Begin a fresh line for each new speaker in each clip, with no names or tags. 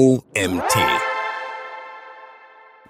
OMT.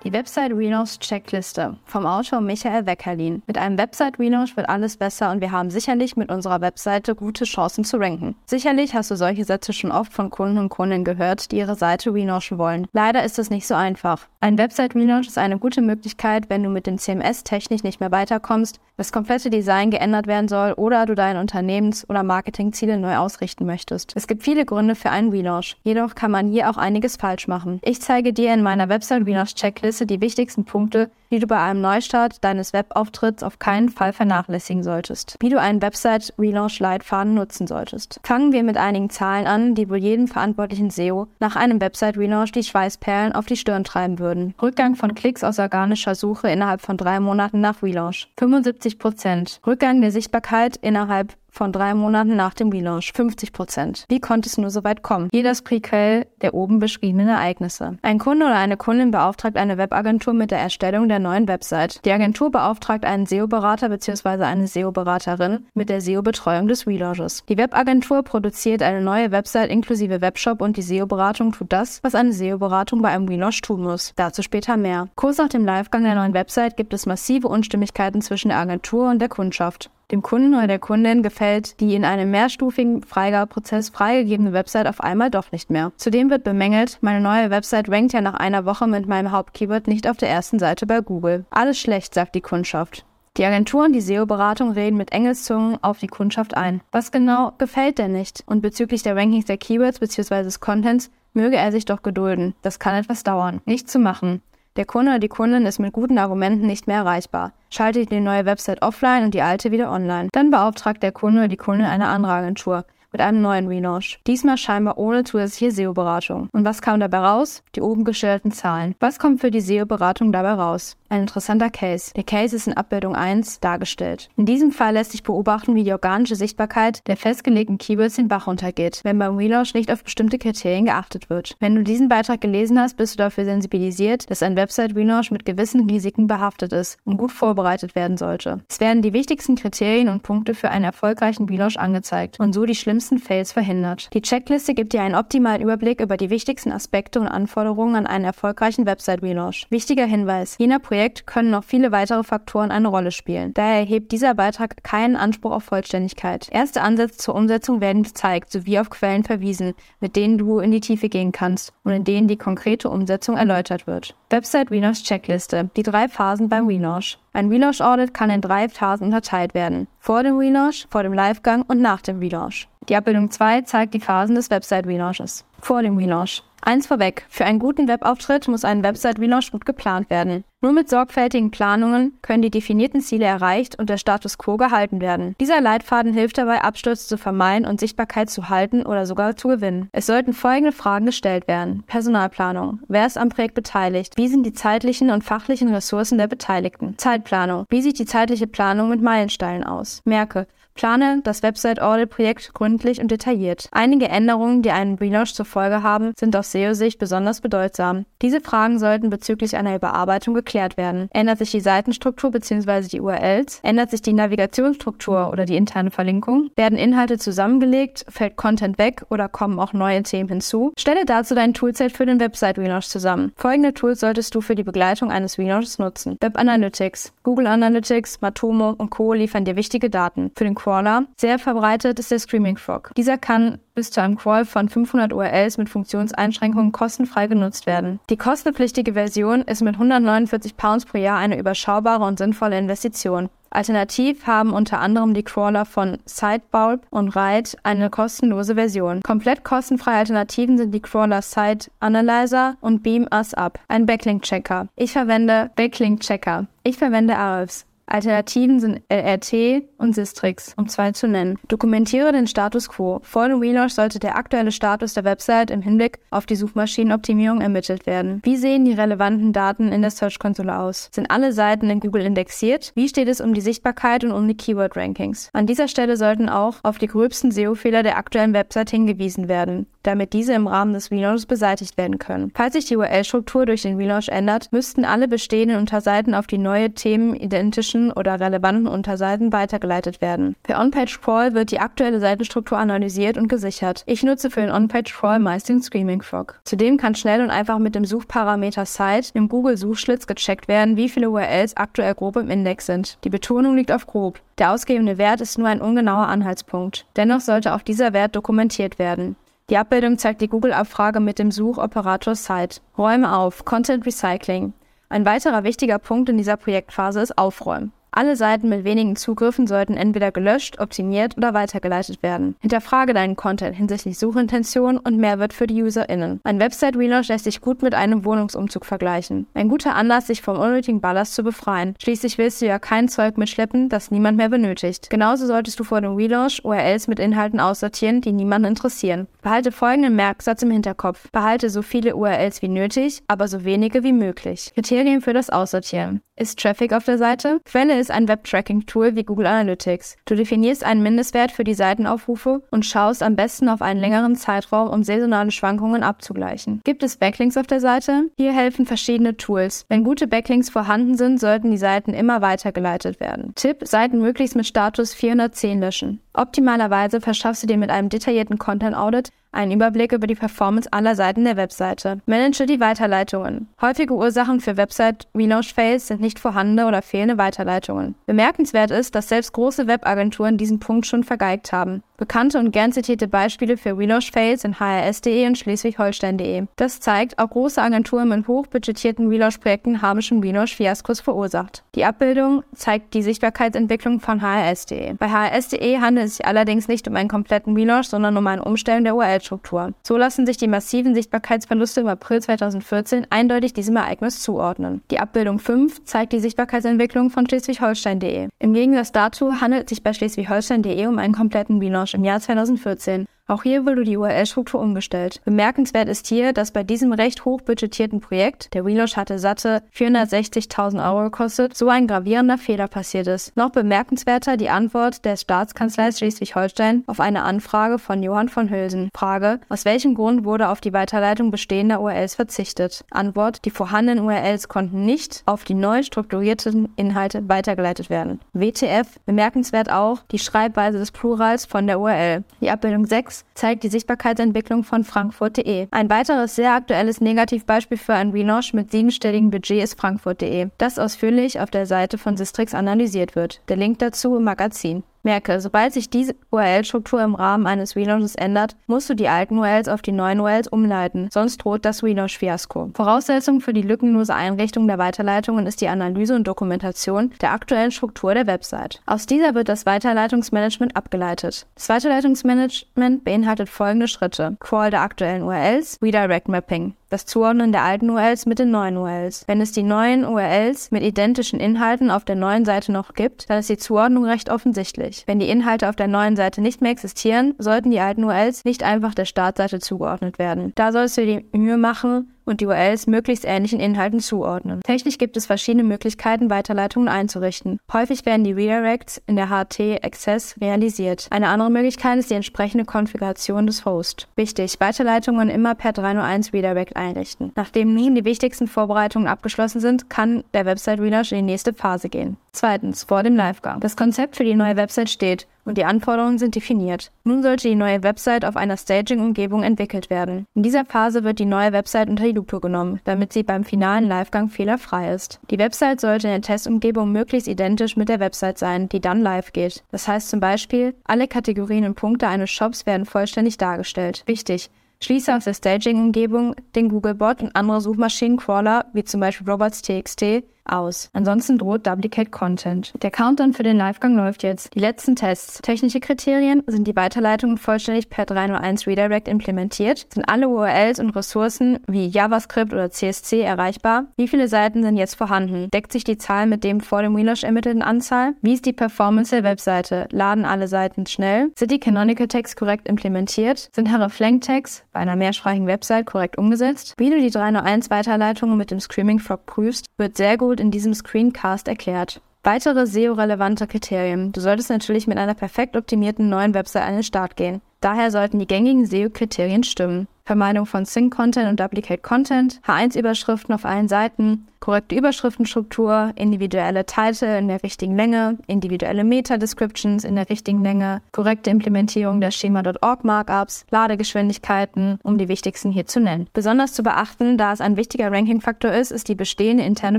Die Website Relaunch Checkliste vom Autor Michael Weckerlin. Mit einem Website Relaunch wird alles besser und wir haben sicherlich mit unserer Webseite gute Chancen zu ranken. Sicherlich hast du solche Sätze schon oft von Kunden und Kundinnen gehört, die ihre Seite relaunchen wollen. Leider ist es nicht so einfach. Ein Website Relaunch ist eine gute Möglichkeit, wenn du mit dem CMS technisch nicht mehr weiterkommst, das komplette Design geändert werden soll oder du deine Unternehmens- oder Marketingziele neu ausrichten möchtest. Es gibt viele Gründe für einen Relaunch. Jedoch kann man hier auch einiges falsch machen. Ich zeige dir in meiner Website Relaunch Checkliste Liste die wichtigsten Punkte, die du bei einem Neustart deines Webauftritts auf keinen Fall vernachlässigen solltest. Wie du einen Website-Relaunch-Leitfaden nutzen solltest. Fangen wir mit einigen Zahlen an, die wohl jedem verantwortlichen SEO nach einem Website-Relaunch die Schweißperlen auf die Stirn treiben würden. Rückgang von Klicks aus organischer Suche innerhalb von drei Monaten nach Relaunch. 75%. Rückgang der Sichtbarkeit innerhalb von drei Monaten nach dem Relaunch 50 Prozent. Wie konnte es nur so weit kommen? Hier das Prequel der oben beschriebenen Ereignisse. Ein Kunde oder eine Kundin beauftragt eine Webagentur mit der Erstellung der neuen Website. Die Agentur beauftragt einen SEO-Berater bzw. eine SEO-Beraterin mit der SEO-Betreuung des Relaunches. Die Webagentur produziert eine neue Website inklusive Webshop und die SEO-Beratung tut das, was eine SEO-Beratung bei einem Relaunch tun muss. Dazu später mehr. Kurz nach dem Livegang der neuen Website gibt es massive Unstimmigkeiten zwischen der Agentur und der Kundschaft. Dem Kunden oder der Kundin gefällt die in einem mehrstufigen Freigabeprozess freigegebene Website auf einmal doch nicht mehr. Zudem wird bemängelt, meine neue Website rankt ja nach einer Woche mit meinem Hauptkeyword nicht auf der ersten Seite bei Google. Alles schlecht, sagt die Kundschaft. Die Agentur und die SEO-Beratung reden mit Engelszungen auf die Kundschaft ein. Was genau gefällt denn nicht? Und bezüglich der Rankings der Keywords bzw. des Contents möge er sich doch gedulden. Das kann etwas dauern. Nicht zu machen. Der Kunde oder die Kundin ist mit guten Argumenten nicht mehr erreichbar. Schaltet die neue Website offline und die alte wieder online. Dann beauftragt der Kunde oder die Kundin eine andere Agentur mit einem neuen Relaunch. Diesmal scheinbar ohne zusätzliche SEO-Beratung. Und was kam dabei raus? Die oben gestellten Zahlen. Was kommt für die SEO-Beratung dabei raus? Ein interessanter Case. Der Case ist in Abbildung 1 dargestellt. In diesem Fall lässt sich beobachten, wie die organische Sichtbarkeit der festgelegten Keywords den Bach runtergeht, wenn beim Relaunch nicht auf bestimmte Kriterien geachtet wird. Wenn du diesen Beitrag gelesen hast, bist du dafür sensibilisiert, dass ein Website-Relaunch mit gewissen Risiken behaftet ist und gut vorbereitet werden sollte. Es werden die wichtigsten Kriterien und Punkte für einen erfolgreichen Relaunch angezeigt und so die schlimmsten Fails verhindert. Die Checkliste gibt dir einen optimalen Überblick über die wichtigsten Aspekte und Anforderungen an einen erfolgreichen Website-Relaunch. Wichtiger Hinweis: Je nach Projekt Projekt können noch viele weitere Faktoren eine Rolle spielen. Daher erhebt dieser Beitrag keinen Anspruch auf Vollständigkeit. Erste Ansätze zur Umsetzung werden gezeigt sowie auf Quellen verwiesen, mit denen du in die Tiefe gehen kannst und in denen die konkrete Umsetzung erläutert wird. Website Relaunch Checkliste. Die drei Phasen beim Relaunch. Ein Relaunch Audit kann in drei Phasen unterteilt werden. Vor dem Relaunch, vor dem Livegang und nach dem Relaunch. Die Abbildung 2 zeigt die Phasen des Website Relaunches. Vor dem Relaunch. Eins vorweg, für einen guten Webauftritt muss ein Website-Relaunch gut geplant werden. Nur mit sorgfältigen Planungen können die definierten Ziele erreicht und der Status quo gehalten werden. Dieser Leitfaden hilft dabei, Abstürze zu vermeiden und Sichtbarkeit zu halten oder sogar zu gewinnen. Es sollten folgende Fragen gestellt werden. Personalplanung. Wer ist am Projekt beteiligt? Wie sind die zeitlichen und fachlichen Ressourcen der Beteiligten? Zeitplanung. Wie sieht die zeitliche Planung mit Meilensteinen aus? Merke. Plane das Website-Audit-Projekt gründlich und detailliert. Einige Änderungen, die einen Relaunch zur Folge haben, sind aus SEO-Sicht besonders bedeutsam. Diese Fragen sollten bezüglich einer Überarbeitung geklärt werden. Ändert sich die Seitenstruktur bzw. die URLs? Ändert sich die Navigationsstruktur oder die interne Verlinkung? Werden Inhalte zusammengelegt? Fällt Content weg oder kommen auch neue Themen hinzu? Stelle dazu dein Toolset für den Website-Relaunch zusammen. Folgende Tools solltest du für die Begleitung eines Relaunches nutzen. Web Analytics, Google Analytics, Matomo und Co. liefern dir wichtige Daten. Für den Crawler. Sehr verbreitet ist der Screaming Frog. Dieser kann bis zu einem Crawl von 500 URLs mit Funktionseinschränkungen kostenfrei genutzt werden. Die kostenpflichtige Version ist mit 149 Pounds pro Jahr eine überschaubare und sinnvolle Investition. Alternativ haben unter anderem die Crawler von Sidebulb und Ride eine kostenlose Version. Komplett kostenfreie Alternativen sind die Crawler Site Analyzer und Beam Us Up, ein Backlink-Checker. Ich verwende Backlink-Checker. Ich verwende Ahrefs. Alternativen sind LRT und Sistrix, um zwei zu nennen. Dokumentiere den Status quo. Vor dem Relaunch sollte der aktuelle Status der Website im Hinblick auf die Suchmaschinenoptimierung ermittelt werden. Wie sehen die relevanten Daten in der Search-Konsole aus? Sind alle Seiten in Google indexiert? Wie steht es um die Sichtbarkeit und um die Keyword-Rankings? An dieser Stelle sollten auch auf die gröbsten SEO-Fehler der aktuellen Website hingewiesen werden. Damit diese im Rahmen des Relaunches beseitigt werden können. Falls sich die URL-Struktur durch den Relaunch ändert, müssten alle bestehenden Unterseiten auf die neue themenidentische oder relevanten Unterseiten weitergeleitet werden. Per On-Page-Crawl wird die aktuelle Seitenstruktur analysiert und gesichert. Ich nutze für den On-Page-Crawl meist den Screaming Frog. Zudem kann schnell und einfach mit dem Suchparameter Site im Google-Suchschlitz gecheckt werden, wie viele URLs aktuell grob im Index sind. Die Betonung liegt auf grob. Der ausgegebene Wert ist nur ein ungenauer Anhaltspunkt. Dennoch sollte auch dieser Wert dokumentiert werden. Die Abbildung zeigt die Google-Abfrage mit dem Suchoperator Site. Räume auf, Content Recycling. Ein weiterer wichtiger Punkt in dieser Projektphase ist Aufräumen. Alle Seiten mit wenigen Zugriffen sollten entweder gelöscht, optimiert oder weitergeleitet werden. Hinterfrage deinen Content hinsichtlich Suchintention und Mehrwert für die UserInnen. Ein Website-Relaunch lässt sich gut mit einem Wohnungsumzug vergleichen. Ein guter Anlass, sich vom unnötigen Ballast zu befreien. Schließlich willst du ja kein Zeug mitschleppen, das niemand mehr benötigt. Genauso solltest du vor dem Relaunch URLs mit Inhalten aussortieren, die niemanden interessieren. Behalte folgenden Merksatz im Hinterkopf. Behalte so viele URLs wie nötig, aber so wenige wie möglich. Kriterien für das Aussortieren. Ist Traffic auf der Seite? Quelle ist ein Web-Tracking-Tool wie Google Analytics. Du definierst einen Mindestwert für die Seitenaufrufe und schaust am besten auf einen längeren Zeitraum, um saisonale Schwankungen abzugleichen. Gibt es Backlinks auf der Seite? Hier helfen verschiedene Tools. Wenn gute Backlinks vorhanden sind, sollten die Seiten immer weitergeleitet werden. Tipp: Seiten möglichst mit Status 410 löschen. Optimalerweise verschaffst du dir mit einem detaillierten Content Audit einen Überblick über die Performance aller Seiten der Webseite. Manage die Weiterleitungen. Häufige Ursachen für Website-Relaunch-Fails sind nicht vorhandene oder fehlende Weiterleitungen. Bemerkenswert ist, dass selbst große Webagenturen diesen Punkt schon vergeigt haben. Bekannte und gern zitierte Beispiele für Relaunch-Fails sind hrs.de und schleswig-holstein.de. Das zeigt, auch große Agenturen mit hochbudgetierten Relaunch-Projekten haben schon Relaunch-Fiaskos verursacht. Die Abbildung zeigt die Sichtbarkeitsentwicklung von hrs.de. Bei hrs.de handelt es sich allerdings nicht um einen kompletten Relaunch, sondern um ein Umstellen der URL-Struktur. So lassen sich die massiven Sichtbarkeitsverluste im April 2014 eindeutig diesem Ereignis zuordnen. Die Abbildung 5 zeigt die Sichtbarkeitsentwicklung von schleswig-holstein.de. Im Gegensatz dazu handelt es sich bei schleswig-holstein.de um einen kompletten Relaunch im Jahr 2014. Auch hier wurde die URL-Struktur umgestellt. Bemerkenswert ist hier, dass bei diesem recht hoch budgetierten Projekt, der Relaunch hatte satte 460.000 Euro gekostet, so ein gravierender Fehler passiert ist. Noch bemerkenswerter die Antwort der Staatskanzlei Schleswig-Holstein auf eine Anfrage von Johann von Hülsen. Frage, aus welchem Grund wurde auf die Weiterleitung bestehender URLs verzichtet? Antwort, die vorhandenen URLs konnten nicht auf die neu strukturierten Inhalte weitergeleitet werden. WTF, bemerkenswert auch die Schreibweise des Plurals von der URL. Die Abbildung 6 zeigt die Sichtbarkeitsentwicklung von Frankfurt.de. Ein weiteres sehr aktuelles Negativbeispiel für ein Relaunch mit siebenstelligem Budget ist Frankfurt.de, das ausführlich auf der Seite von Sistrix analysiert wird. Der Link dazu im Magazin. Merke, sobald sich diese URL-Struktur im Rahmen eines Relaunches ändert, musst du die alten URLs auf die neuen URLs umleiten, sonst droht das Relaunch-Fiasko. Voraussetzung für die lückenlose Einrichtung der Weiterleitungen ist die Analyse und Dokumentation der aktuellen Struktur der Website. Aus dieser wird das Weiterleitungsmanagement abgeleitet. Das Weiterleitungsmanagement beinhaltet folgende Schritte. Crawl der aktuellen URLs, Redirect Mapping, das Zuordnen der alten URLs mit den neuen URLs. Wenn es die neuen URLs mit identischen Inhalten auf der neuen Seite noch gibt, dann ist die Zuordnung recht offensichtlich. Wenn die Inhalte auf der neuen Seite nicht mehr existieren, sollten die alten URLs nicht einfach der Startseite zugeordnet werden. Da sollst du dir die Mühe machen, und die URLs möglichst ähnlichen Inhalten zuordnen. Technisch gibt es verschiedene Möglichkeiten, Weiterleitungen einzurichten. Häufig werden die Redirects in der HT Access realisiert. Eine andere Möglichkeit ist die entsprechende Konfiguration des Hosts. Wichtig, Weiterleitungen immer per 301 Redirect einrichten. Nachdem nun die wichtigsten Vorbereitungen abgeschlossen sind, kann der Website Relaunch in die nächste Phase gehen. Zweitens, vor dem Livegang. Das Konzept für die neue Website steht und die Anforderungen sind definiert. Nun sollte die neue Website auf einer Staging-Umgebung entwickelt werden. In dieser Phase wird die neue Website unter die Lupe genommen, damit sie beim finalen Livegang fehlerfrei ist. Die Website sollte in der Testumgebung möglichst identisch mit der Website sein, die dann live geht. Das heißt zum Beispiel, alle Kategorien und Punkte eines Shops werden vollständig dargestellt. Wichtig, Schließe aus der Staging-Umgebung den Googlebot und andere Suchmaschinencrawler, wie zum Beispiel Robots.txt, aus. Ansonsten droht Duplicate Content. Der Countdown für den Livegang läuft jetzt. Die letzten Tests. Technische Kriterien sind die Weiterleitungen vollständig per 301 Redirect implementiert. Sind alle URLs und Ressourcen wie JavaScript oder CSC erreichbar? Wie viele Seiten sind jetzt vorhanden? Deckt sich die Zahl mit dem vor dem Relaunch ermittelten Anzahl? Wie ist die Performance der Webseite? Laden alle Seiten schnell? Sind die Canonical Tags korrekt implementiert? Sind Hreflang Tags bei einer mehrsprachigen Website korrekt umgesetzt? Wie du die 301 Weiterleitungen mit dem Screaming Frog prüfst, wird sehr gut in diesem Screencast erklärt. Weitere SEO-relevante Kriterien. Du solltest natürlich mit einer perfekt optimierten neuen Website an den Start gehen. Daher sollten die gängigen SEO-Kriterien stimmen. Vermeidung von Sync-Content und Duplicate-Content, H1-Überschriften auf allen Seiten, korrekte Überschriftenstruktur, individuelle Title in der richtigen Länge, individuelle Meta-Descriptions in der richtigen Länge, korrekte Implementierung der Schema.org Markups, Ladegeschwindigkeiten, um die wichtigsten hier zu nennen. Besonders zu beachten, da es ein wichtiger Ranking-Faktor ist, ist die bestehende interne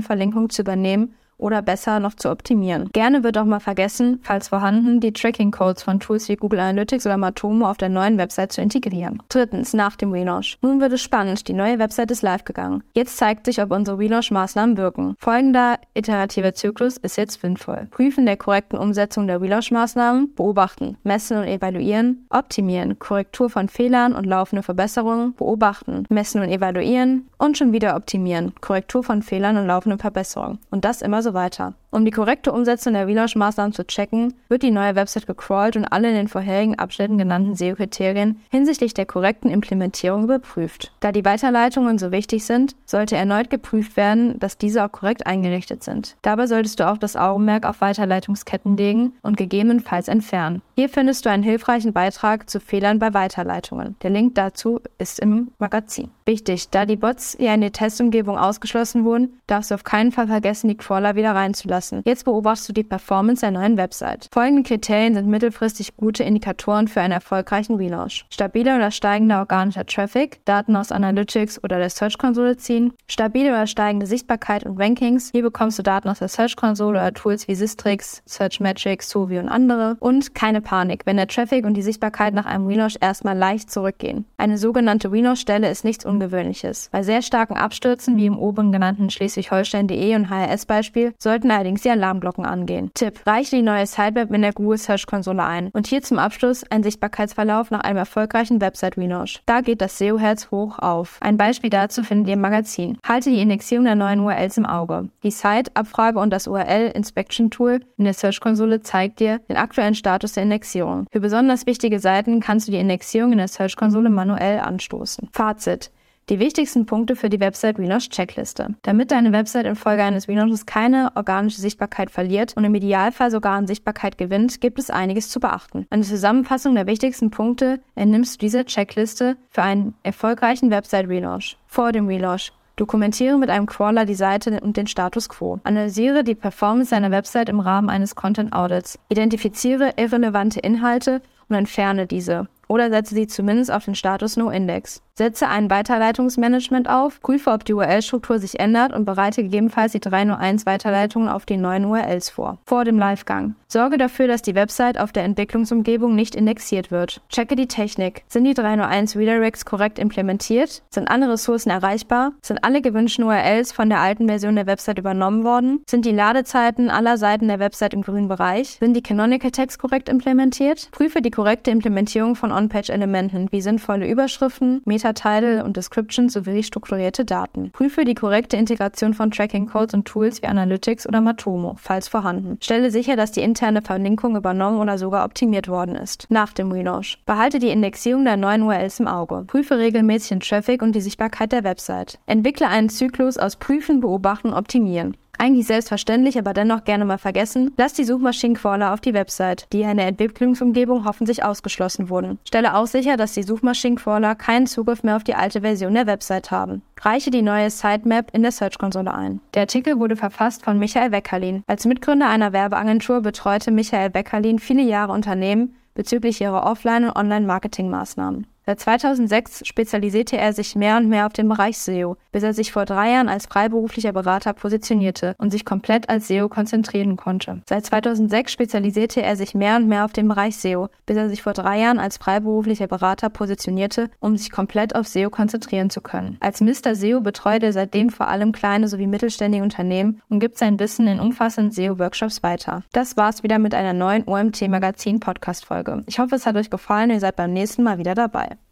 Verlinkung zu übernehmen oder besser noch zu optimieren. Gerne wird auch mal vergessen, falls vorhanden, die Tracking-Codes von Tools wie Google Analytics oder Matomo auf der neuen Website zu integrieren. Drittens, nach dem Relaunch. Nun wird es spannend, die neue Website ist live gegangen. Jetzt zeigt sich, ob unsere Relaunch-Maßnahmen wirken. Folgender iterativer Zyklus ist jetzt sinnvoll. Prüfen der korrekten Umsetzung der Relaunch-Maßnahmen, beobachten, messen und evaluieren, optimieren, Korrektur von Fehlern und laufende Verbesserungen, beobachten, messen und evaluieren und schon wieder optimieren, Korrektur von Fehlern und laufende Verbesserungen. Und das immer so weiter. Um die korrekte Umsetzung der Relaunch-Maßnahmen zu checken, wird die neue Website gecrawlt und alle in den vorherigen Abschnitten genannten SEO-Kriterien hinsichtlich der korrekten Implementierung überprüft. Da die Weiterleitungen so wichtig sind, sollte erneut geprüft werden, dass diese auch korrekt eingerichtet sind. Dabei solltest du auch das Augenmerk auf Weiterleitungsketten legen und gegebenenfalls entfernen. Hier findest du einen hilfreichen Beitrag zu Fehlern bei Weiterleitungen. Der Link dazu ist im Magazin. Wichtig, da die Bots ja in der Testumgebung ausgeschlossen wurden, darfst du auf keinen Fall vergessen, die Crawler wieder reinzulassen lassen. Jetzt beobachtest du die Performance der neuen Website. Folgende Kriterien sind mittelfristig gute Indikatoren für einen erfolgreichen Relaunch. Stabiler oder steigender organischer Traffic, Daten aus Analytics oder der Search-Konsole ziehen, stabile oder steigende Sichtbarkeit und Rankings. Hier bekommst du Daten aus der Search-Konsole oder Tools wie Sistrix, Searchmetrics, Sovi und andere. Und keine Panik, wenn der Traffic und die Sichtbarkeit nach einem Relaunch erstmal leicht zurückgehen. Eine sogenannte Relaunch-Stelle ist nichts Ungewöhnliches. Bei sehr starken Abstürzen, wie im oben genannten Schleswig-Holstein.de und HRS-Beispiel, sollten allerdings die Alarmglocken angehen. Tipp: Reiche die neue Sitemap in der Google Search Konsole ein. Und hier zum Abschluss ein Sichtbarkeitsverlauf nach einem erfolgreichen Website Relaunch. Da geht das SEO-Herz hoch auf. Ein Beispiel dazu findet ihr im Magazin. Halte die Indexierung der neuen URLs im Auge. Die Site-Abfrage und das URL-Inspection-Tool in der Search Konsole zeigt dir den aktuellen Status der Indexierung. Für besonders wichtige Seiten kannst du die Indexierung in der Search Konsole manuell anstoßen. Fazit: die wichtigsten Punkte für die Website Relaunch Checkliste. Damit deine Website infolge eines Relaunches keine organische Sichtbarkeit verliert und im Idealfall sogar an Sichtbarkeit gewinnt, gibt es einiges zu beachten. Eine Zusammenfassung der wichtigsten Punkte entnimmst du dieser Checkliste für einen erfolgreichen Website Relaunch. Vor dem Relaunch Dokumentiere mit einem Crawler die Seite und den Status quo. Analysiere die Performance deiner Website im Rahmen eines Content Audits. Identifiziere irrelevante Inhalte und entferne diese oder setze sie zumindest auf den Status No Index. Setze ein Weiterleitungsmanagement auf, prüfe, ob die URL-Struktur sich ändert und bereite gegebenenfalls die 301 Weiterleitungen auf die neuen URLs vor. Vor dem Livegang. Sorge dafür, dass die Website auf der Entwicklungsumgebung nicht indexiert wird. Checke die Technik. Sind die 301 Redirects korrekt implementiert? Sind alle Ressourcen erreichbar? Sind alle gewünschten URLs von der alten Version der Website übernommen worden? Sind die Ladezeiten aller Seiten der Website im grünen Bereich? Sind die Canonical Tags korrekt implementiert? Prüfe die korrekte Implementierung von On-Page-Elementen wie sinnvolle Überschriften, Meta-Title und Descriptions sowie strukturierte Daten. Prüfe die korrekte Integration von Tracking-Codes und Tools wie Analytics oder Matomo, falls vorhanden. Stelle sicher, dass die interne Verlinkung übernommen oder sogar optimiert worden ist. Nach dem Relaunch. Behalte die Indexierung der neuen URLs im Auge. Prüfe regelmäßig den Traffic und die Sichtbarkeit der Website. Entwickle einen Zyklus aus Prüfen, Beobachten, Optimieren. Eigentlich selbstverständlich, aber dennoch gerne mal vergessen, lass die Suchmaschinencrawler auf die Website, die in der Entwicklungsumgebung hoffentlich ausgeschlossen wurden. Stelle auch sicher, dass die Suchmaschinencrawler keinen Zugriff mehr auf die alte Version der Website haben. Reiche die neue Sitemap in der Search-Konsole ein. Der Artikel wurde verfasst von Michael Weckerlin. Als Mitgründer einer Werbeagentur betreute Michael Weckerlin viele Jahre Unternehmen bezüglich ihrer Offline- und Online-Marketing-Maßnahmen. Seit 2006 spezialisierte er sich mehr und mehr auf den Bereich SEO, bis er sich vor drei Jahren als freiberuflicher Berater positionierte und sich komplett als SEO konzentrieren konnte. Seit 2006 spezialisierte er sich mehr und mehr auf den Bereich SEO, bis er sich vor drei Jahren als freiberuflicher Berater positionierte, um sich komplett auf SEO konzentrieren zu können. Als Mr. SEO betreut er seitdem vor allem kleine sowie mittelständige Unternehmen und gibt sein Wissen in umfassenden SEO-Workshops weiter. Das war's wieder mit einer neuen OMT Magazin Podcast-Folge. Ich hoffe, es hat euch gefallen und ihr seid beim nächsten Mal wieder dabei.